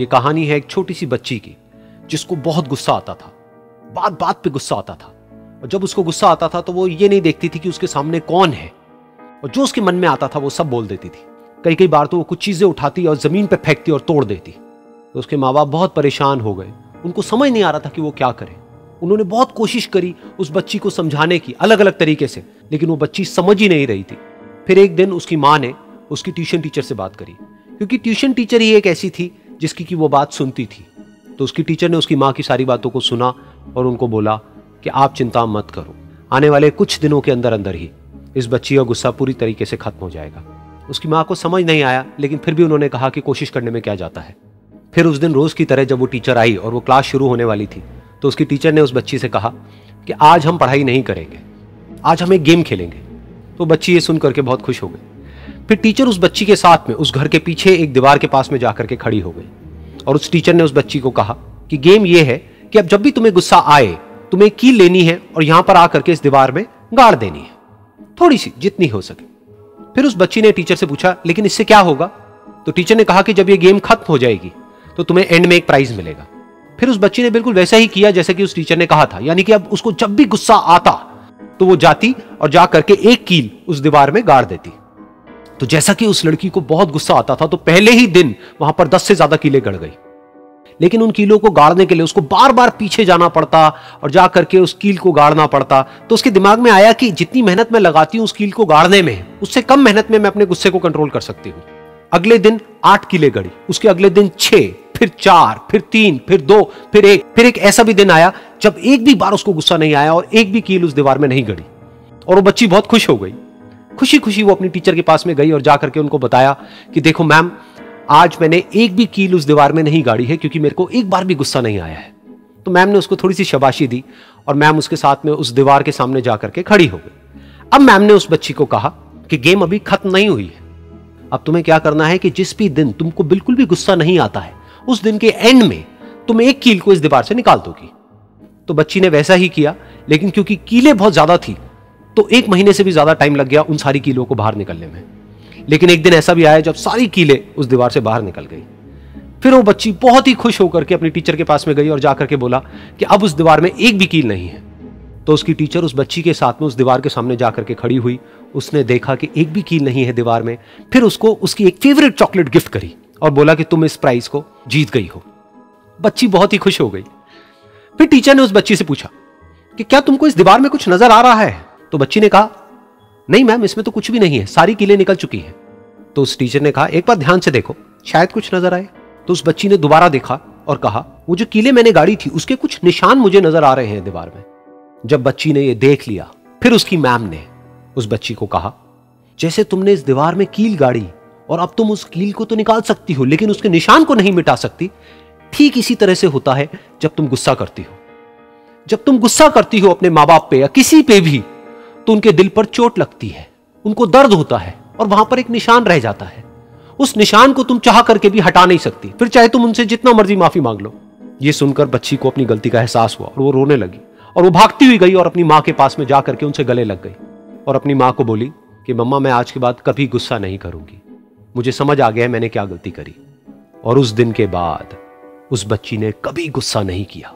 ये कहानी है एक छोटी सी बच्ची की, जिसको बहुत गुस्सा आता था। बात बात पे गुस्सा आता था। और जब उसको गुस्सा आता था तो वो ये नहीं देखती थी कि उसके सामने कौन है। और जो उसके मन में आता था, वो सब बोल देती थी। कई कई बार तो वो कुछ चीज़ें उठाती और ज़मीन पर फेंकती और तोड़ देती। तो उसके माँ बाप बहुत परेशान हो गए। उनको समझ नहीं आ रहा था कि वो क्या करें। उन्होंने बहुत कोशिश करी उस बच्ची को समझाने की अलग अलग तरीके से, लेकिन वो बच्ची समझ ही नहीं रही थी। फिर एक दिन उसकी माँ ने उसकी ट्यूशन टीचर से बात करी। क्योंकि ट्यूशन टीचर ही एक ऐसी थी जिसकी की वो बात सुनती थी। तो उसकी टीचर ने उसकी माँ की सारी बातों को सुना और उनको बोला कि आप चिंता मत करो, आने वाले कुछ दिनों के अंदर अंदर ही इस बच्ची का गुस्सा पूरी तरीके से खत्म हो जाएगा। उसकी माँ को समझ नहीं आया, लेकिन फिर भी उन्होंने कहा कि कोशिश करने में क्या जाता है। फिर उस दिन रोज की तरह जब वो टीचर आई और वो क्लास शुरू होने वाली थी तो उसकी टीचर ने उस बच्ची से कहा कि आज हम पढ़ाई नहीं करेंगे, आज हम एक गेम खेलेंगे। तो बच्ची ये सुन करके बहुत खुश हो गई। फिर टीचर उस बच्ची के साथ में, उस घर के पीछे एक दीवार के पास में जाकर के खड़ी हो गई। और उस टीचर ने उस बच्ची को कहा कि गेम ये है कि अब जब भी तुम्हें गुस्सा आए, तुम्हें कील लेनी है और यहाँ पर आकर के इस दीवार में गाड़ देनी है। थोड़ी सी जितनी हो सके। फिर उस बच्ची ने टीचर से पूछा, लेकिन इससे क्या होगा? तो टीचर ने कहा कि जब ये गेम खत्म हो जाएगी तो तुम्हें एंड में एक प्राइज मिलेगा। फिर उस बच्ची ने बिल्कुल वैसा ही किया जैसे कि उस टीचर ने कहा था। यानी कि अब उसको जब भी गुस्सा आता तो वो जाती और जा करके एक कील उस दीवार में गाड़ देती। तो जैसा कि उस लड़की को बहुत गुस्सा आता था तो पहले ही दिन वहाँ पर दस से ज़्यादा कीले गड़ गई। लेकिन उन कीलों को गाड़ने के लिए उसको बार बार पीछे जाना पड़ता और जा करके उस कील को गाड़ना पड़ता। तो उसके दिमाग में आया कि जितनी मेहनत मैं लगाती हूँ उस कील को गाड़ने में, उससे कम मेहनत में मैं अपने गुस्से को कंट्रोल कर सकती हूँ। अगले दिन आठ कीले गड़ी, उसके अगले दिन छह, फिर चार, फिर तीन, फिर दो, फिर एक फिर एक ऐसा भी दिन आया जब एक भी बार उसको गुस्सा नहीं आया और एक भी कील उस दीवार में नहीं गड़ी। और वो बच्ची बहुत खुश हो गई। खुशी खुशी वो अपनी टीचर के पास में गई और जा करके उनको बताया कि देखो मैम आज मैंने एक भी कील उस दीवार में नहीं गाड़ी है क्योंकि मेरे को एक बार भी गुस्सा नहीं आया है। तो मैम ने उसको थोड़ी सी शबाशी दी और मैम उसके साथ में उस दीवार के सामने जा करके खड़ी हो गई। अब मैम ने उस बच्ची को कहा कि गेम अभी खत्म नहीं हुई है। अब तुम्हें क्या करना है कि जिस भी दिन तुमको बिल्कुल भी गुस्सा नहीं आता है, उस दिन के एंड में तुम एक कील को इस दीवार से निकाल दोगी। तो बच्ची ने वैसा ही किया, लेकिन क्योंकि कीलें बहुत ज़्यादा थी तो एक महीने से भी ज़्यादा टाइम लग गया उन सारी कीलों को बाहर निकलने में। लेकिन एक दिन ऐसा भी आया, जब सारी कीलें उस दीवार से बाहर निकल गई। फिर वो बच्ची बहुत ही खुश होकर के अपनी टीचर के पास में गई और जाकर के बोला कि अब उस दीवार में एक भी कील नहीं है। तो उसकी टीचर उस बच्ची के साथ में उस दीवार के सामने जाकर के खड़ी हुई। उसने देखा कि एक भी कील नहीं है दीवार में। फिर उसको उसकी एक फेवरेट चॉकलेट गिफ्ट करी और बोला कि तुम इस प्राइज को जीत गई हो। बच्ची बहुत ही खुश हो गई। फिर टीचर ने उस बच्ची से पूछा कि क्या तुमको इस दीवार में कुछ नज़र आ रहा है? तो बच्ची ने कहा, नहीं मैम, इसमें तो कुछ भी नहीं है, सारी कीलें निकल चुकी हैं। तो उस टीचर ने कहा, एक बार ध्यान से देखो, शायद कुछ नज़र आए। तो उस बच्ची ने दोबारा देखा और कहा, वो जो कीले मैंने गाड़ी थी, उसके कुछ निशान मुझे नज़र आ रहे हैं दीवार में। जब बच्ची ने ये देख लिया, फिर उसकी मैम ने उस बच्ची को कहा, जैसे तुमने इस दीवार में कील गाड़ी, और अब तुम उस कील को तो निकाल सकती हो, लेकिन उसके निशान को नहीं मिटा सकती, ठीक इसी तरह से होता है जब तुम गुस्सा करती हो। जब तुम गुस्सा करती हो अपने माँ बाप पे या किसी पे भी तो उनके दिल पर चोट लगती है, उनको दर्द होता है और वहाँ पर एक निशान रह जाता है। उस निशान को तुम चाह करके भी हटा नहीं सकती। फिर चाहे तुम उनसे जितना मर्ज़ी माफ़ी मांग लो। ये सुनकर बच्ची को अपनी गलती का एहसास हुआ और वो रोने लगी और वो भागती हुई गई और अपनी माँ के पास में जाकर के उनसे गले लग गई और अपनी माँ को बोली कि, मम्मा, मैं आज के बाद कभी गुस्सा नहीं करूँगी। मुझे समझ आ गया है मैंने क्या गलती करी। और उस दिन के बाद उस बच्ची ने कभी गुस्सा नहीं किया।